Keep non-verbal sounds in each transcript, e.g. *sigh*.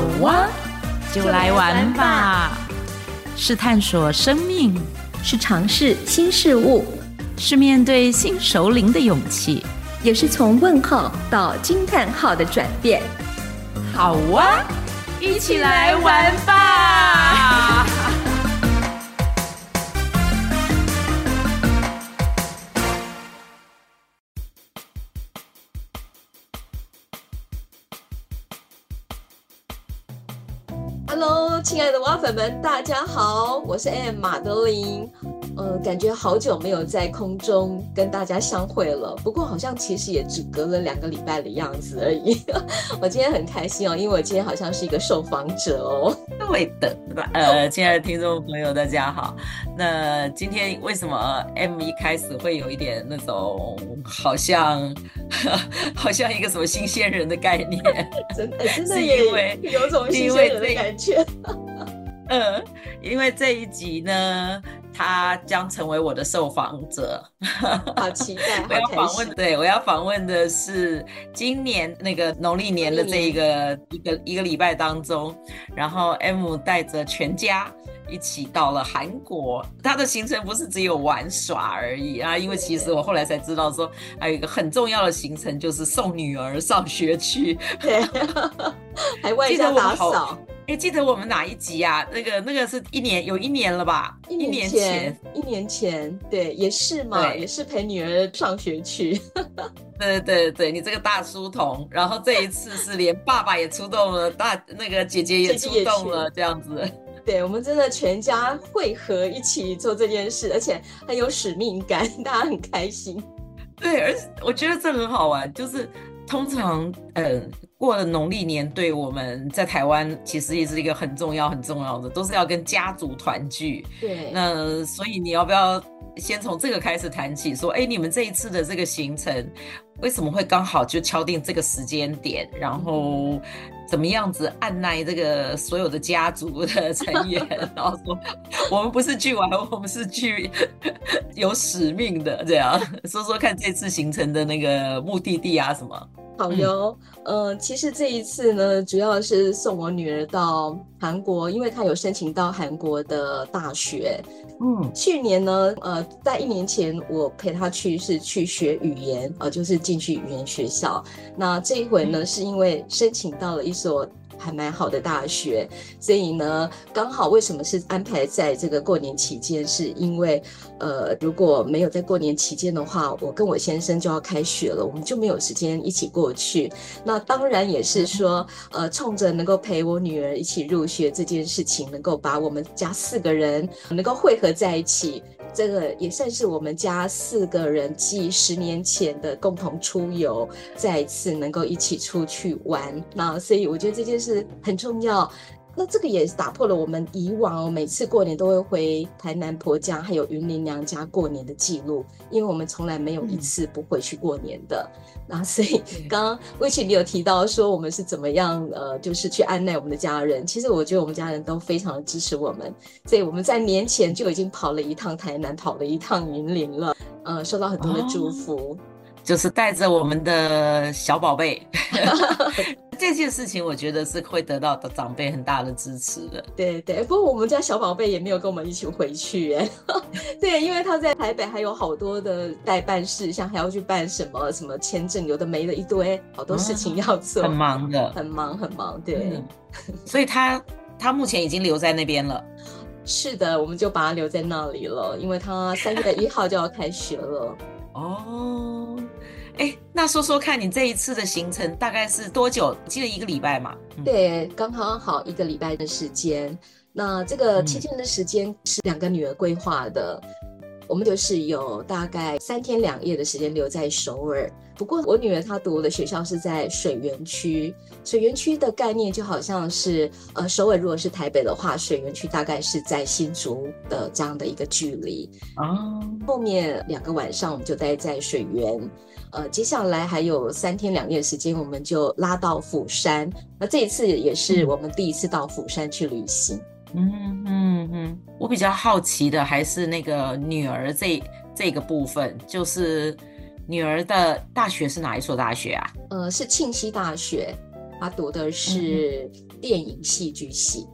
好哇，就来玩吧！是探索生命，是尝试新事物，是面对新首领的勇气，也是从问号到惊叹号的转变。好哇，一起来玩吧！亲爱的蛙粉们，大家好，我是 M 马德琳。呃，感觉好久没有在空中跟大家相会了。不过好像其实也只隔了两个礼拜的样子而已。*laughs* 我今天很开心哦，因为我今天好像是一个受访者哦。对的，对吧？呃，亲爱的听众朋友，大家好。那今天为什么 M 一开始会有一点那种好像 *laughs* 好像一个什么新鲜人的概念？*laughs* 真的，真的也因为有种新鲜人的感觉。嗯，*laughs* 因为这一集呢。他将成为我的受访者，*laughs* 好期待！*laughs* 我要访问，对，我要访问的是今年那个农历年的这一个一个一个礼拜当中，然后 M 带着全家一起到了韩国。他的行程不是只有玩耍而已啊，因为其实我后来才知道说，还有一个很重要的行程就是送女儿上学去，对，还外加打扫。你记得我们哪一集啊？那个那个是一年有一年了吧？一年前，一年前，对，也是嘛，也是陪女儿上学去。*laughs* 对对对，你这个大书童，然后这一次是连爸爸也出动了，大那个姐姐也出动了，这样子。对，我们真的全家汇合一起做这件事，而且很有使命感，大家很开心。对，而且我觉得这很好玩，就是通常，嗯。过了农历年，对我们在台湾其实也是一个很重要、很重要的，都是要跟家族团聚。对，那所以你要不要先从这个开始谈起？说，哎，你们这一次的这个行程，为什么会刚好就敲定这个时间点？然后怎么样子按耐这个所有的家族的成员？然后说，我们不是去玩，我们是去有使命的，这样说说看这次行程的那个目的地啊什么？*laughs* 好哟，嗯、呃，其实这一次呢，主要是送我女儿到韩国，因为她有申请到韩国的大学。嗯，去年呢，呃，在一年前我陪她去是去学语言，呃，就是进去语言学校。那这一回呢，是因为申请到了一所。还蛮好的大学，所以呢，刚好为什么是安排在这个过年期间？是因为，呃，如果没有在过年期间的话，我跟我先生就要开学了，我们就没有时间一起过去。那当然也是说，呃，冲着能够陪我女儿一起入学这件事情，能够把我们家四个人能够汇合在一起。这个也算是我们家四个人继十年前的共同出游，再一次能够一起出去玩。那所以我觉得这件事很重要。那这个也打破了我们以往每次过年都会回台南婆家还有云林娘家过年的记录，因为我们从来没有一次不回去过年的。那、嗯、所以刚刚威奇你有提到说我们是怎么样呃，就是去安奈我们的家人。其实我觉得我们家人都非常的支持我们，所以我们在年前就已经跑了一趟台南，跑了一趟云林了，呃，收到很多的祝福。哦就是带着我们的小宝贝，*laughs* *laughs* 这件事情我觉得是会得到的长辈很大的支持的。对对，不过我们家小宝贝也没有跟我们一起回去哎。*laughs* 对，因为他在台北还有好多的待办事项，还要去办什么什么签证，有的没的一堆，好多事情要做，嗯、很忙的，很忙很忙。对，嗯、所以他他目前已经留在那边了。是的，我们就把他留在那里了，因为他三月一号就要开学了。哦，哎，那说说看你这一次的行程大概是多久？记得一个礼拜嘛？对，刚刚好一个礼拜的时间。那这个七天的时间是两个女儿规划的。嗯我们就是有大概三天两夜的时间留在首尔。不过我女儿她读的学校是在水源区，水源区的概念就好像是，呃，首尔如果是台北的话，水源区大概是在新竹的这样的一个距离。哦，后面两个晚上我们就待在水源，呃，接下来还有三天两夜的时间，我们就拉到釜山。那这一次也是我们第一次到釜山去旅行。嗯嗯嗯，我比较好奇的还是那个女儿这这个部分，就是女儿的大学是哪一所大学啊？呃，是庆熙大学。她读的是电影戏剧系。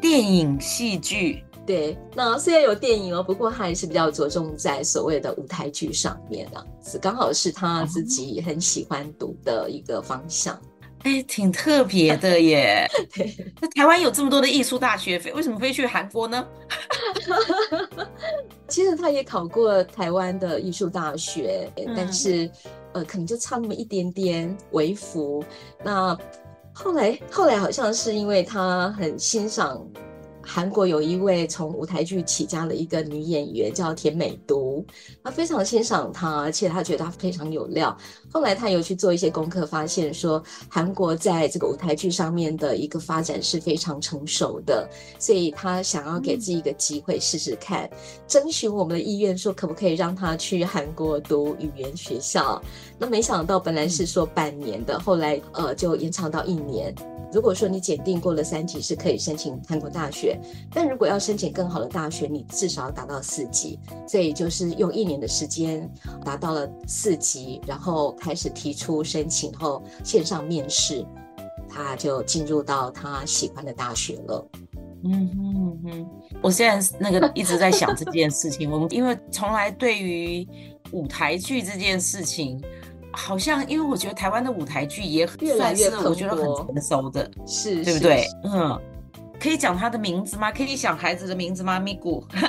电影戏剧，对，那虽然有电影哦，不过他还是比较着重在所谓的舞台剧上面啊，是刚好是她自己很喜欢读的一个方向。哎，挺特别的耶。*laughs* 对，那台湾有这么多的艺术大学，为什么飞去韩国呢？*laughs* 其实他也考过台湾的艺术大学，嗯、但是呃，可能就差那么一点点微服。那后来，后来好像是因为他很欣赏。韩国有一位从舞台剧起家的一个女演员叫田美都，他非常欣赏他，而且他觉得他非常有料。后来他有去做一些功课，发现说韩国在这个舞台剧上面的一个发展是非常成熟的，所以他想要给自己一个机会试试看，征询我们的意愿，说可不可以让他去韩国读语言学校。那没想到本来是说半年的，后来呃就延长到一年。如果说你检定过了三级，是可以申请韩国大学，但如果要申请更好的大学，你至少要达到四级，所以就是用一年的时间达到了四级，然后开始提出申请后线上面试，他就进入到他喜欢的大学了。嗯哼嗯哼，我现在那个一直在想这件事情，我们因为从来对于舞台剧这件事情。好像，因为我觉得台湾的舞台剧也算是我觉得很成熟的，是，对不对？嗯，可以讲他的名字吗？可以讲孩子的名字吗？咪咕，他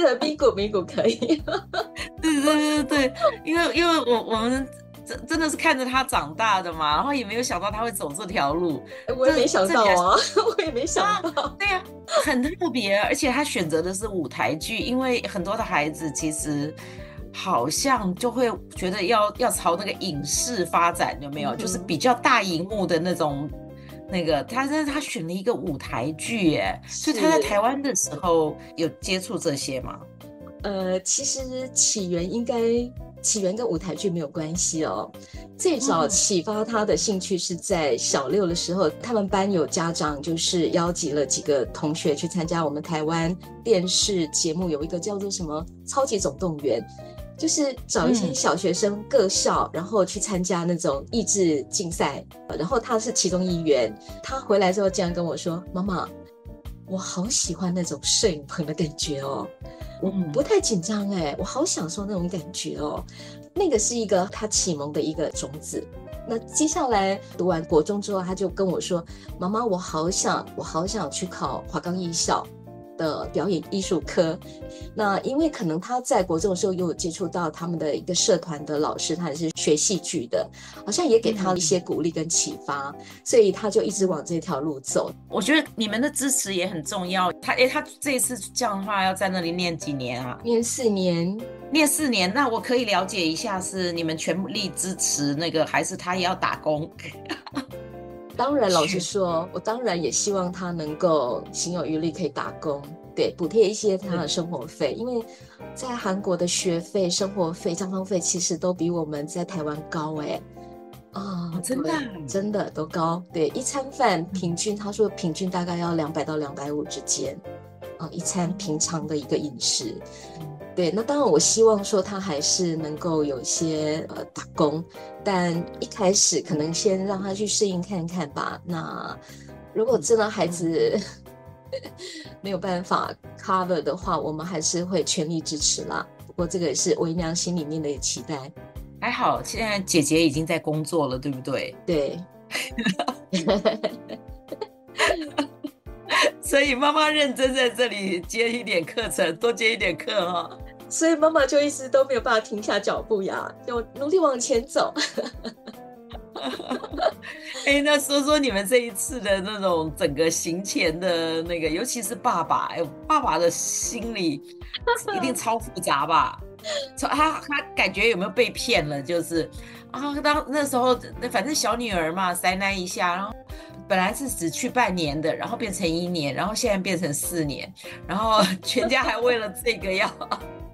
的咪咕咪咕可以。*laughs* 对对对对对，因为因为我我们真真的是看着他长大的嘛，然后也没有想到他会走这条路，我也没想到啊，*laughs* 我也没想到，对呀，很特别，而且他选择的是舞台剧，因为很多的孩子其实。好像就会觉得要要朝那个影视发展，有没有？嗯、就是比较大荧幕的那种，那个他但是他选了一个舞台剧，耶，所以他在台湾的时候有接触这些吗？呃，其实起源应该起源跟舞台剧没有关系哦。最早启发他的兴趣是在小六的时候，嗯、他们班有家长就是邀集了几个同学去参加我们台湾电视节目，有一个叫做什么《超级总动员》。就是找一些小学生各校，嗯、然后去参加那种益智竞赛，然后他是其中一员。他回来之后竟然跟我说：“妈妈，我好喜欢那种摄影棚的感觉哦，我不太紧张哎，我好享受那种感觉哦。”那个是一个他启蒙的一个种子。那接下来读完国中之后，他就跟我说：“妈妈，我好想，我好想去考华冈艺校。”的表演艺术科，那因为可能他在国中的时候又有接触到他们的一个社团的老师，他也是学戏剧的，好像也给他一些鼓励跟启发，嗯、所以他就一直往这条路走。我觉得你们的支持也很重要。他诶，他这一次这样的话要在那里念几年啊？念四年，念四年。那我可以了解一下，是你们全力支持那个，还是他也要打工？*laughs* 当然，老实说，我当然也希望他能够行有余力，可以打工，对，补贴一些他的生活费。因为在韩国的学费、生活费、交通费其实都比我们在台湾高哎，啊、哦，真的真的都高。对，一餐饭平均，他说平均大概要两百到两百五之间，啊，一餐平常的一个饮食。对，那当然，我希望说他还是能够有一些呃打工，但一开始可能先让他去适应看看吧。那如果真的孩子、嗯、*laughs* 没有办法 cover 的话，我们还是会全力支持啦。不过这个也是为娘心里面的期待。还好，现在姐姐已经在工作了，对不对？对。*laughs* 所以妈妈认真在这里接一点课程，多接一点课哈。所以妈妈就一直都没有办法停下脚步呀，就努力往前走。哎、欸，那说说你们这一次的那种整个行前的那个，尤其是爸爸，哎，爸爸的心里 *laughs* 一定超复杂吧？他他感觉有没有被骗了？就是啊，当那时候那反正小女儿嘛，塞奶一下，然后。本来是只去半年的，然后变成一年，然后现在变成四年，然后 *laughs* 全家还为了这个要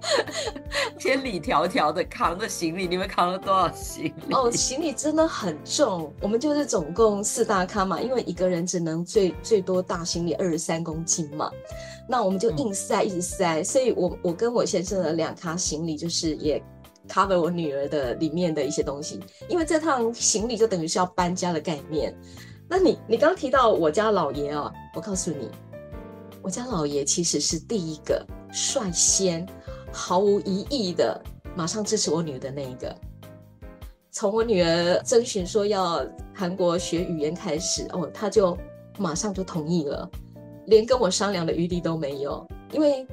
*laughs* 千里迢迢的扛着行李。你们扛了多少行李？哦，行李真的很重。我们就是总共四大咖嘛，因为一个人只能最最多大行李二十三公斤嘛，那我们就硬塞，一直塞。所以我我跟我先生的两咖行李就是也。cover 我女儿的里面的一些东西，因为这趟行李就等于是要搬家的概念。那你你刚提到我家老爷哦，我告诉你，我家老爷其实是第一个率先毫无疑义的马上支持我女儿的那一个。从我女儿征询说要韩国学语言开始哦，他就马上就同意了，连跟我商量的余地都没有，因为。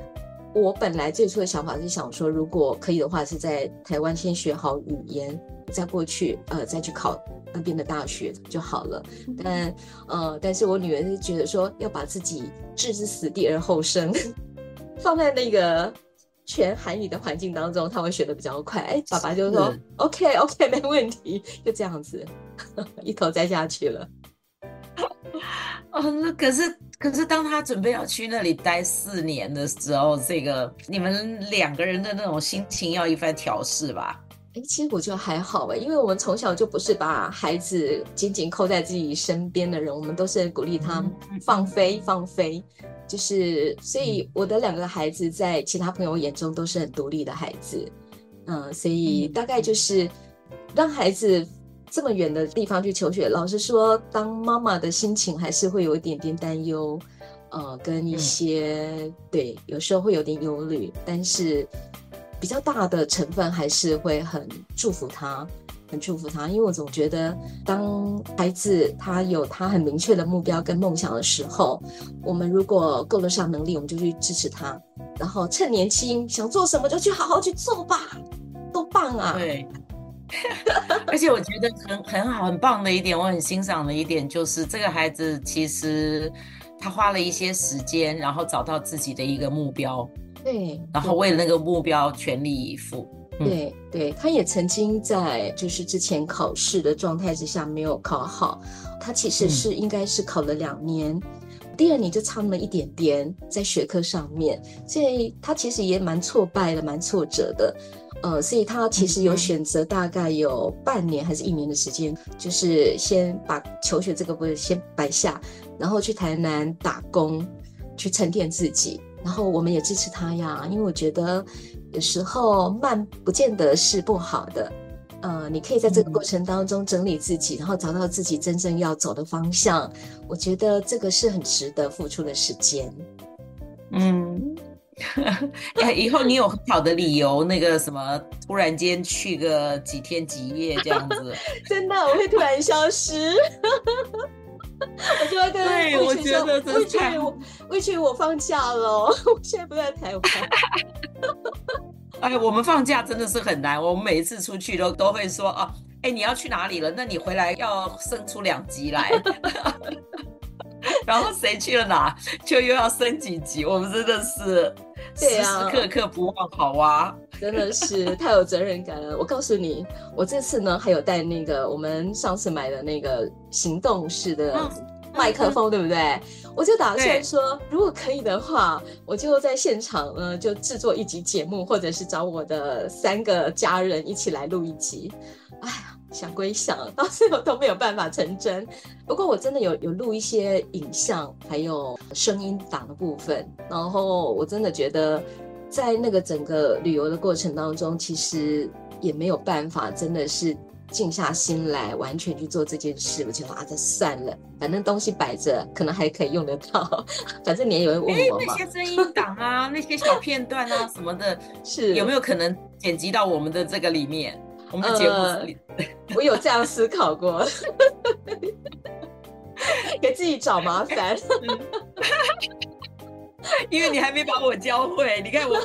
我本来最初的想法是想说，如果可以的话，是在台湾先学好语言，再过去呃再去考那边的大学就好了。但呃，但是我女儿是觉得说要把自己置之死地而后生，*laughs* 放在那个全韩语的环境当中，她会学的比较快。哎，爸爸就说 OK OK 没问题，就这样子 *laughs* 一头栽下去了。*laughs* 哦，那可是。可是当他准备要去那里待四年的时候，这个你们两个人的那种心情要一番调试吧？哎，其实我觉得还好吧，因为我们从小就不是把孩子紧紧扣在自己身边的人，我们都是鼓励他放飞放飞，就是所以我的两个孩子在其他朋友眼中都是很独立的孩子，嗯，所以大概就是让孩子。这么远的地方去求学，老实说，当妈妈的心情还是会有一点点担忧，呃，跟一些、嗯、对，有时候会有点忧虑，但是比较大的成分还是会很祝福他，很祝福他，因为我总觉得，当孩子他有他很明确的目标跟梦想的时候，我们如果够得上能力，我们就去支持他，然后趁年轻想做什么就去好好去做吧，多棒啊！对。*laughs* 而且我觉得很很好、很棒的一点，我很欣赏的一点就是，这个孩子其实他花了一些时间，然后找到自己的一个目标，对，然后为了那个目标全力以赴。对对，他也曾经在就是之前考试的状态之下没有考好，他其实是应该是考了两年，嗯、第二年就差那么一点点在学科上面，所以他其实也蛮挫败的，蛮挫折的。呃，所以他其实有选择，大概有半年还是一年的时间，就是先把求学这个部分先摆下，然后去台南打工，去沉淀自己。然后我们也支持他呀，因为我觉得有时候慢不见得是不好的。呃，你可以在这个过程当中整理自己，然后找到自己真正要走的方向。我觉得这个是很值得付出的时间。嗯。*laughs* 哎，以后你有很好的理由，那个什么，突然间去个几天几夜这样子，*laughs* 真的我会突然消失，*laughs* 我就会跟魏我觉得魏群我魏群我放假了，*laughs* 我现在不在台湾。哎，我们放假真的是很难，我们每一次出去都都会说啊，哎，你要去哪里了？那你回来要生出两集来。*laughs* 然后谁去了哪，就又要升几级，我们真的是时时刻刻不忘好啊，真的是太有责任感了。我告诉你，我这次呢还有带那个我们上次买的那个行动式的麦克风，对不对？我就打算说，如果可以的话，我就在现场呢就制作一集节目，或者是找我的三个家人一起来录一集。哎呀。想归想，到最后都没有办法成真。不过我真的有有录一些影像，还有声音档的部分。然后我真的觉得，在那个整个旅游的过程当中，其实也没有办法，真的是静下心来完全去做这件事。我就说啊，这算了，反正东西摆着，可能还可以用得到。*laughs* 反正你也有人问我嘛。那些声音档啊，那些小片段啊什么的，*laughs* 是有没有可能剪辑到我们的这个里面？我们的节目里、呃，我有这样思考过，*laughs* 给自己找麻烦。*laughs* 因为你还没把我教会，你看我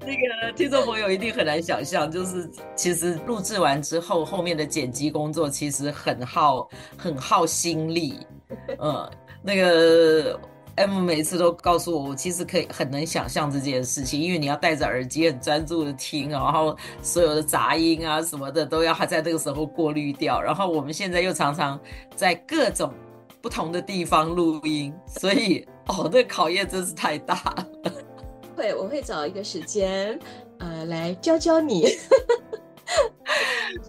那个听众朋友一定很难想象，就是其实录制完之后，后面的剪辑工作其实很耗很耗心力。*laughs* 嗯，那个。M 每次都告诉我，我其实可以很能想象这件事情，因为你要戴着耳机很专注的听，然后所有的杂音啊什么的都要还在这个时候过滤掉。然后我们现在又常常在各种不同的地方录音，所以哦，那个考验真是太大了。会，我会找一个时间，呃，来教教你。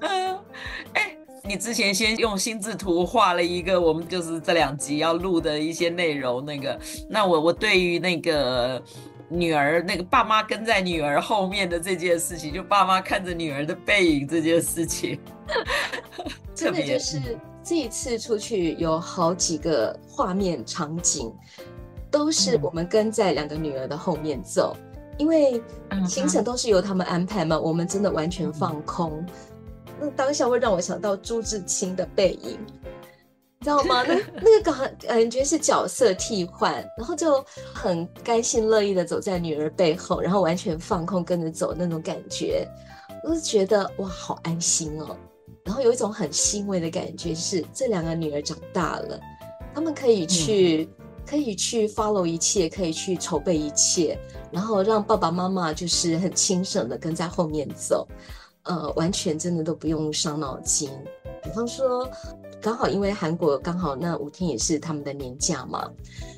嗯，*laughs* 哎。你之前先用心智图画了一个，我们就是这两集要录的一些内容。那个，那我我对于那个女儿那个爸妈跟在女儿后面的这件事情，就爸妈看着女儿的背影这件事情，*laughs* 真的就是这一次出去有好几个画面场景，都是我们跟在两个女儿的后面走，嗯、因为行程都是由他们安排嘛，我们真的完全放空。那当下会让我想到朱自清的背影。你知道吗？那 *laughs* 那个感感觉是角色替换，然后就很甘心乐意的走在女儿背后，然后完全放空跟着走那种感觉，我就觉得哇，好安心哦。然后有一种很欣慰的感觉，是这两个女儿长大了，她们可以去，嗯、可以去 follow 一切，可以去筹备一切，然后让爸爸妈妈就是很轻省的跟在后面走，呃，完全真的都不用伤脑筋。比方说。刚好因为韩国刚好那五天也是他们的年假嘛，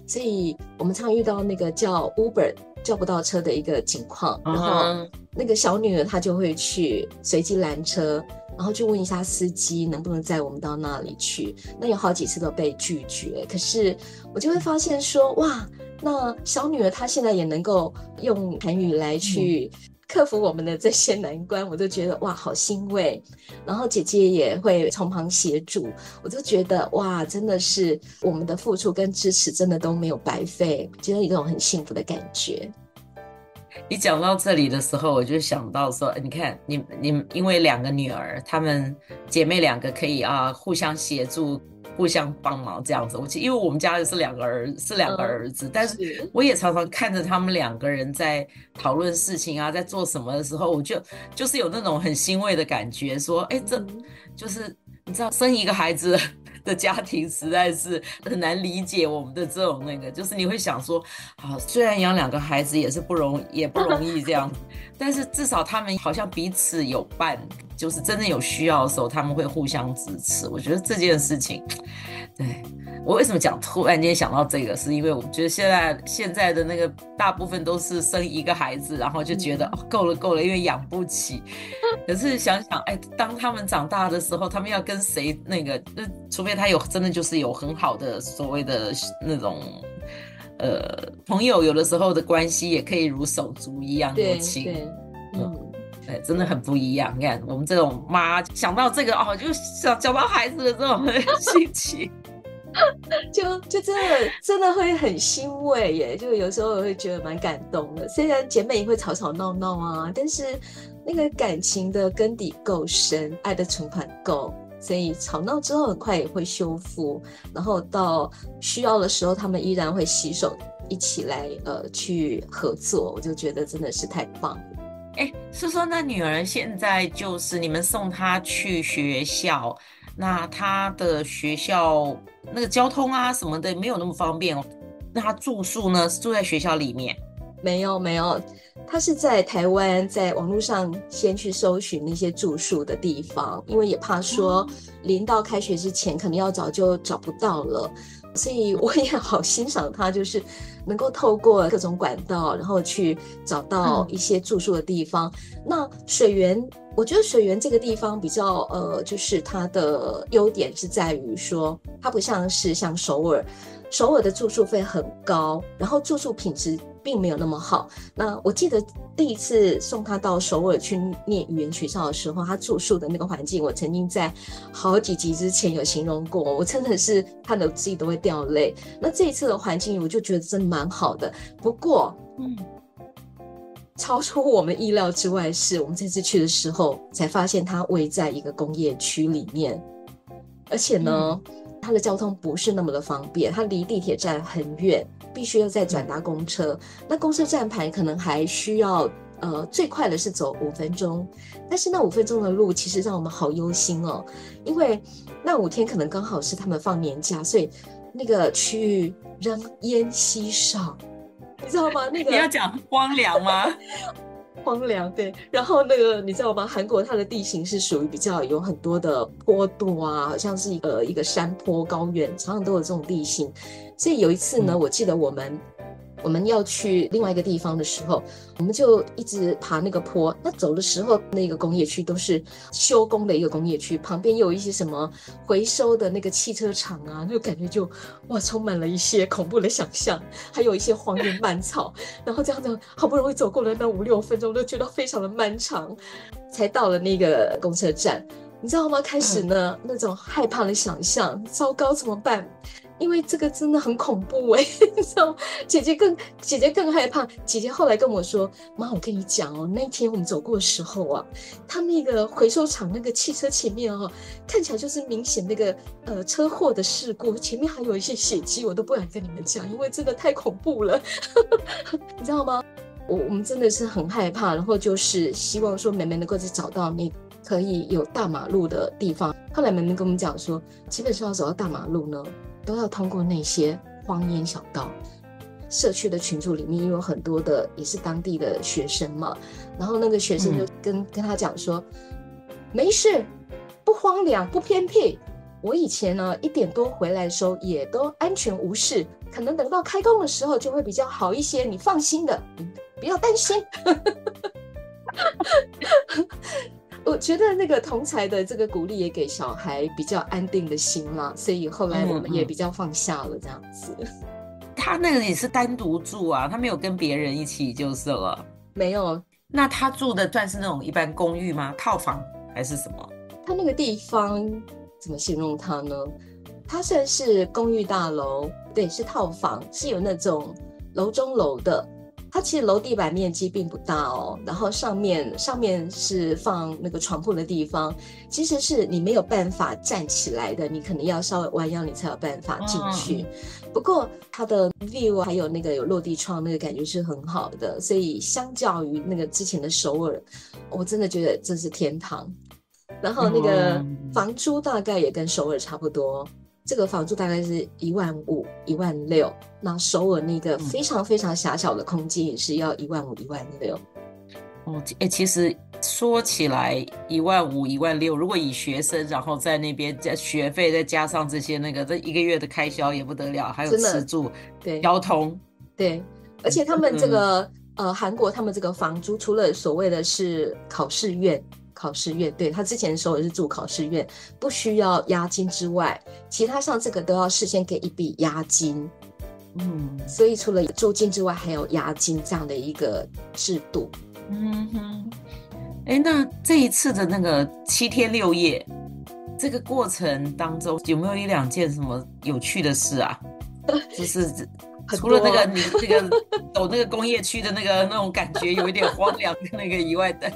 所以我们常遇到那个叫 Uber 叫不到车的一个情况，然后那个小女儿她就会去随机拦车，然后就问一下司机能不能载我们到那里去。那有好几次都被拒绝，可是我就会发现说，哇，那小女儿她现在也能够用韩语来去。克服我们的这些难关，我都觉得哇，好欣慰。然后姐姐也会从旁协助，我就觉得哇，真的是我们的付出跟支持真的都没有白费，觉得一种很幸福的感觉。你讲到这里的时候，我就想到说，你看你你因为两个女儿，她们姐妹两个可以啊互相协助。互相帮忙这样子，我其实因为我们家也是两个儿，是两个儿子，嗯、但是我也常常看着他们两个人在讨论事情啊，在做什么的时候，我就就是有那种很欣慰的感觉，说，哎，这就是你知道，生一个孩子的家庭实在是很难理解我们的这种那个，就是你会想说，好，虽然养两个孩子也是不容也不容易这样，*laughs* 但是至少他们好像彼此有伴。就是真的有需要的时候，他们会互相支持。我觉得这件事情，对，我为什么讲突然间想到这个，是因为我觉得现在现在的那个大部分都是生一个孩子，然后就觉得、嗯、哦够了够了，因为养不起。*laughs* 可是想想，哎，当他们长大的时候，他们要跟谁那个？那除非他有真的就是有很好的所谓的那种呃朋友，有的时候的关系也可以如手足一样多亲。嗯。哎，真的很不一样。你看，我们这种妈想到这个哦，就想讲到孩子的这种 *laughs* 心情，就就真的真的会很欣慰耶。就有时候我会觉得蛮感动的。虽然姐妹也会吵吵闹闹啊，但是那个感情的根底够深，爱的存款够，所以吵闹之后很快也会修复。然后到需要的时候，他们依然会携手一起来呃去合作。我就觉得真的是太棒了。哎，是说那女儿现在就是你们送她去学校，那她的学校那个交通啊什么的没有那么方便哦。那她住宿呢？是住在学校里面？没有没有，她是在台湾，在网络上先去搜寻那些住宿的地方，因为也怕说临到开学之前可能要找就找不到了。所以我也好欣赏他，就是能够透过各种管道，然后去找到一些住宿的地方。嗯、那水源，我觉得水源这个地方比较呃，就是它的优点是在于说，它不像是像首尔，首尔的住宿费很高，然后住宿品质。并没有那么好。那我记得第一次送他到首尔去念语言学校的时候，他住宿的那个环境，我曾经在好几集之前有形容过，我真的是看得自己都会掉泪。那这一次的环境，我就觉得真的蛮好的。不过，嗯，超出我们意料之外是，我们这次去的时候才发现它围在一个工业区里面，而且呢，它的交通不是那么的方便，它离地铁站很远。必须要再转搭公车，那公车站牌可能还需要，呃，最快的是走五分钟，但是那五分钟的路其实让我们好忧心哦，因为那五天可能刚好是他们放年假，所以那个区域人烟稀少，你知道吗？那个你要讲荒凉吗？*laughs* 荒凉，对。然后那个你知道吗？韩国它的地形是属于比较有很多的坡度啊，好像是一个一个山坡高原，常常都有这种地形。所以有一次呢，嗯、我记得我们我们要去另外一个地方的时候，我们就一直爬那个坡。那走的时候，那个工业区都是修工的一个工业区，旁边有一些什么回收的那个汽车厂啊，就感觉就哇，充满了一些恐怖的想象，还有一些荒原蔓草。然后这样子好不容易走过了那五六分钟，都觉得非常的漫长，*laughs* 才到了那个公车站。你知道吗？开始呢，那种害怕的想象，糟糕怎么办？因为这个真的很恐怖哎，你知道，姐姐更姐姐更害怕。姐姐后来跟我说：“妈，我跟你讲哦，那天我们走过的时候啊，他那个回收厂那个汽车前面哦，看起来就是明显那个呃车祸的事故，前面还有一些血迹，我都不敢跟你们讲，因为真的太恐怖了，*laughs* 你知道吗？我我们真的是很害怕，然后就是希望说妹妹能够再找到那可以有大马路的地方。后来妹妹跟我们讲说，基本上要走到大马路呢。”都要通过那些荒烟小道，社区的群组里面也有很多的也是当地的学生嘛，然后那个学生就跟、嗯、跟他讲说，没事，不荒凉，不偏僻。我以前呢一点多回来的时候也都安全无事，可能等到开工的时候就会比较好一些，你放心的，不要担心。*laughs* 我觉得那个同才的这个鼓励也给小孩比较安定的心嘛，所以后来我们也比较放下了这样子。嗯嗯、他那个也是单独住啊，他没有跟别人一起就是了。没有。那他住的算是那种一般公寓吗？套房还是什么？他那个地方怎么形容他呢？他算是公寓大楼，对，是套房，是有那种楼中楼的。它其实楼地板面积并不大哦，然后上面上面是放那个床铺的地方，其实是你没有办法站起来的，你可能要稍微弯腰，你才有办法进去。哦、不过它的 view 还有那个有落地窗，那个感觉是很好的，所以相较于那个之前的首尔，我真的觉得这是天堂。然后那个房租大概也跟首尔差不多。这个房租大概是一万五、一万六，那首尔那个非常非常狭小的空间也是要一万五、一万六。哦，哎，其实说起来一万五、一万六，如果以学生，然后在那边加学费，再加上这些那个这一个月的开销也不得了，还有吃住、对交通，对，而且他们这个、嗯、呃韩国他们这个房租，除了所谓的是考试院。考试院，对，他之前的时候也是住考试院，不需要押金之外，其他上这个都要事先给一笔押金，嗯，所以除了租金之外，还有押金这样的一个制度，嗯哼，哎，那这一次的那个七天六夜，这个过程当中有没有一两件什么有趣的事啊？*laughs* 就是除了那个你这个走那个工业区的那个那种感觉有一点荒凉的那个以外的。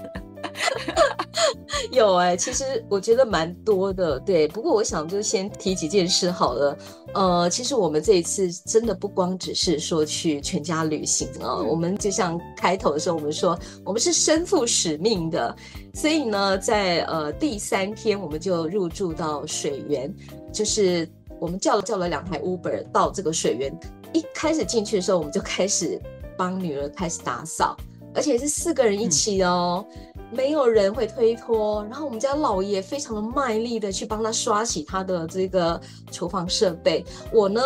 *laughs* 有哎、欸，其实我觉得蛮多的，对。不过我想就先提几件事好了。呃，其实我们这一次真的不光只是说去全家旅行啊，我们就像开头的时候我们说，我们是身负使命的。所以呢，在呃第三天我们就入住到水源，就是我们叫了叫了两台 Uber 到这个水源。一开始进去的时候，我们就开始帮女儿开始打扫，而且是四个人一起哦。嗯没有人会推脱，然后我们家老爷非常的卖力的去帮他刷洗他的这个厨房设备，我呢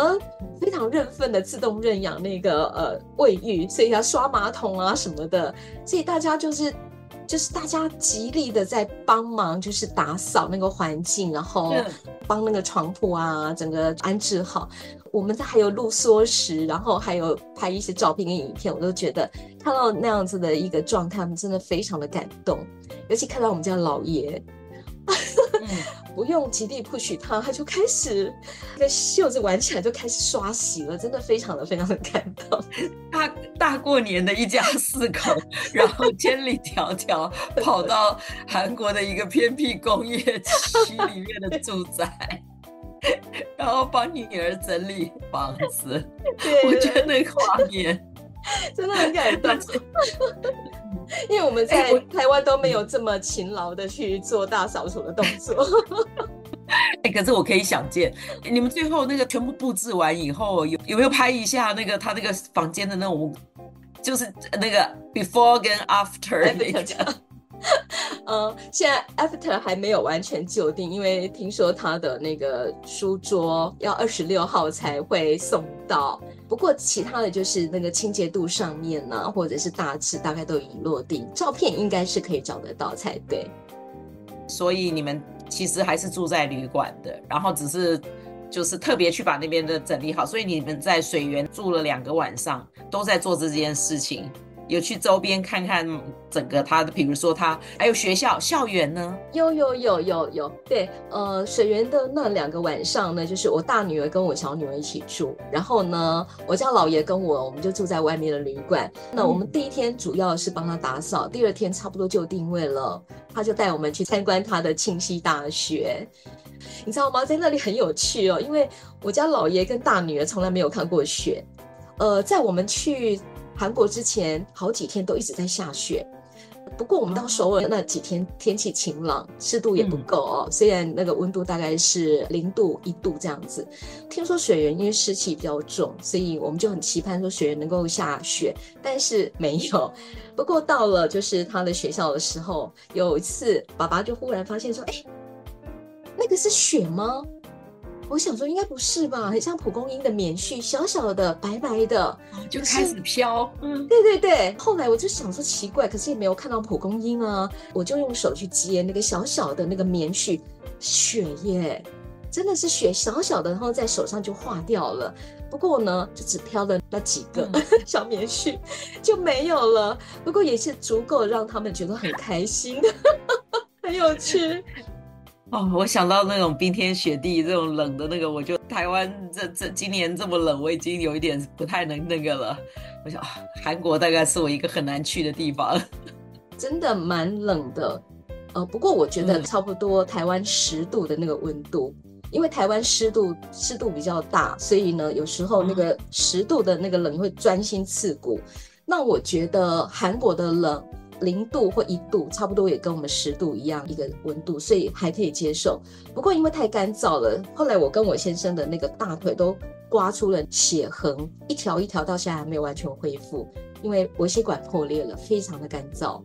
非常认份的自动认养那个呃卫浴，所以要刷马桶啊什么的，所以大家就是就是大家极力的在帮忙，就是打扫那个环境，然后帮那个床铺啊整个安置好。我们这还有录缩时，然后还有拍一些照片跟影片，我都觉得看到那样子的一个状态，我们真的非常的感动。尤其看到我们家老爷，嗯、不用极力 push 他，他就开始那个袖子挽起来就开始刷洗了，真的非常的非常的感动。大大过年的一家四口，然后千里迢迢跑到韩国的一个偏僻工业区里面的住宅。*laughs* 然后帮你女儿整理房子，*laughs* 对我觉得那个画面 *laughs* 真的很感动。*laughs* 因为我们在台湾都没有这么勤劳的去做大扫除的动作。*laughs* 哎，可是我可以想见，你们最后那个全部布置完以后，有有没有拍一下那个他那个房间的那种，就是那个 before 跟 after 那个？*laughs* *laughs* 嗯，现在 After 还没有完全就定，因为听说他的那个书桌要二十六号才会送到。不过其他的就是那个清洁度上面呢、或者是大致大概都已经落定，照片应该是可以找得到才对。所以你们其实还是住在旅馆的，然后只是就是特别去把那边的整理好。所以你们在水源住了两个晚上，都在做这件事情。有去周边看看整个他的，比如说他还有学校校园呢？有有有有有，对，呃，水源的那两个晚上呢，就是我大女儿跟我小女儿一起住，然后呢，我家老爷跟我，我们就住在外面的旅馆。那我们第一天主要是帮他打扫，第二天差不多就定位了，他就带我们去参观他的庆熙大学。你知道吗？在那里很有趣哦，因为我家老爷跟大女儿从来没有看过雪，呃，在我们去。韩国之前好几天都一直在下雪，不过我们到首尔那几天天气晴朗，湿度也不够哦。虽然那个温度大概是零度一度这样子，听说水源因为湿气比较重，所以我们就很期盼说水源能够下雪，但是没有。*laughs* 不过到了就是他的学校的时候，有一次爸爸就忽然发现说：“哎，那个是雪吗？”我想说应该不是吧，很像蒲公英的棉絮，小小的白白的，就开始飘。嗯，对对对。后来我就想说奇怪，可是也没有看到蒲公英啊，我就用手去接那个小小的那个棉絮，雪耶，真的是雪，小小的，然后在手上就化掉了。不过呢，就只飘了那几个、嗯、*laughs* 小棉絮，就没有了。不过也是足够让他们觉得很开心，*laughs* 很有趣。哦，我想到那种冰天雪地这种冷的那个，我就台湾这这今年这么冷，我已经有一点不太能那个了。我想，韩国大概是我一个很难去的地方，*laughs* 真的蛮冷的。呃，不过我觉得差不多台湾十度的那个温度，嗯、因为台湾湿度湿度比较大，所以呢，有时候那个十度的那个冷会钻心刺骨。嗯、那我觉得韩国的冷。零度或一度，差不多也跟我们十度一样一个温度，所以还可以接受。不过因为太干燥了，后来我跟我先生的那个大腿都刮出了血痕，一条一条到现在还没有完全恢复，因为微血管破裂了，非常的干燥。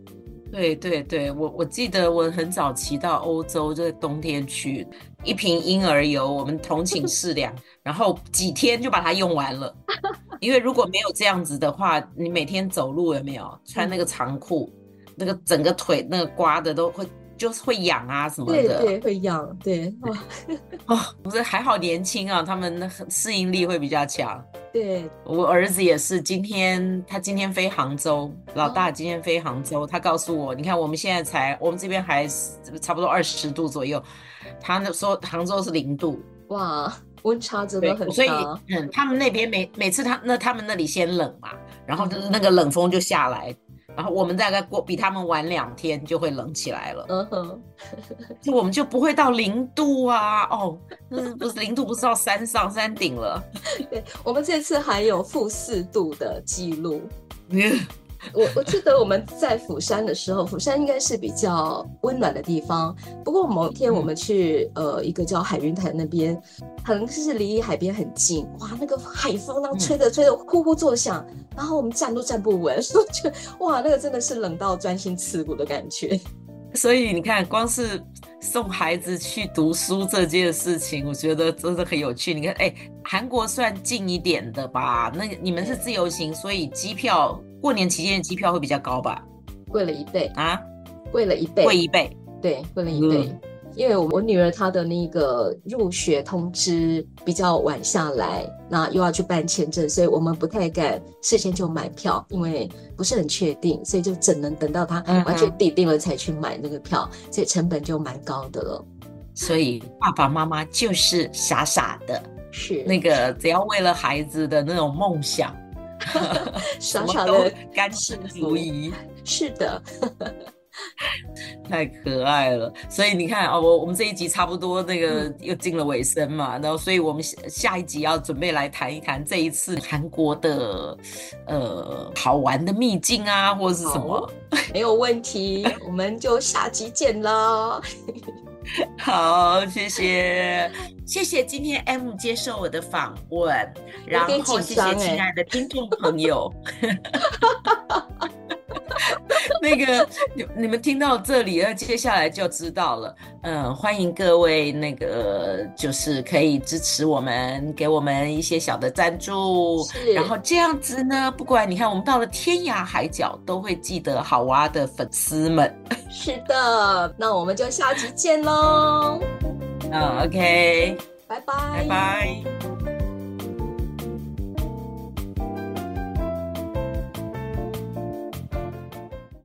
对对对，我我记得我很早期到欧洲，就在冬天去，一瓶婴儿油我们同寝室量，然后几天就把它用完了。*laughs* 因为如果没有这样子的话，你每天走路有没有穿那个长裤？嗯那个整个腿那个刮的都会就是会痒啊什么的，对对，会痒，对哇，*laughs* 哦，不是还好年轻啊，他们那适应力会比较强。对，我儿子也是，今天他今天飞杭州，老大今天飞杭州，哦、他告诉我，你看我们现在才我们这边还差不多二十度左右，他那说杭州是零度，哇，温差真的很大。所以嗯，他们那边每每次他那他们那里先冷嘛，然后就是那个冷风就下来。嗯然后我们大概过比他们晚两天就会冷起来了，嗯哼，就我们就不会到零度啊，哦，那不是零度，不是到山上山顶了。对，我们这次还有负四度的记录。我我记得我们在釜山的时候，釜山应该是比较温暖的地方。不过某一天我们去、嗯、呃一个叫海云台那边，可能是离海边很近，哇，那个海风那吹着吹着呼呼作响，然后我们站都站不稳，*laughs* 所以就哇，那个真的是冷到钻心刺骨的感觉。所以你看，光是送孩子去读书这件事情，我觉得真的很有趣。你看，哎，韩国算近一点的吧？那你们是自由行，所以机票。过年期间的机票会比较高吧？贵了一倍啊！贵了一倍，贵一倍，对，贵了一倍。嗯、因为我女儿她的那个入学通知比较晚下来，那又要去办签证，所以我们不太敢事先就买票，因为不是很确定，所以就只能等到她完全定定了才去买那个票，嗯、所以成本就蛮高的了。所以爸爸妈妈就是傻傻的，是那个只要为了孩子的那种梦想。*laughs* *laughs* 傻傻的甘心足矣，是的，*laughs* *laughs* 太可爱了。所以你看哦，我我们这一集差不多那个又进了尾声嘛，然后所以我们下下一集要准备来谈一谈这一次韩国的呃好玩的秘境啊，或者是什么，没有问题，我们就下集见了。*laughs* 好，谢谢，*laughs* 谢谢今天 M 接受我的访问，然后谢谢亲爱的听众朋友。*laughs* 那个，你你们听到这里，那接下来就知道了。嗯，欢迎各位，那个就是可以支持我们，给我们一些小的赞助。然后这样子呢，不管你看我们到了天涯海角，都会记得好娃的粉丝们。*laughs* 是的，那我们就下集见喽。嗯，OK，拜拜，拜拜。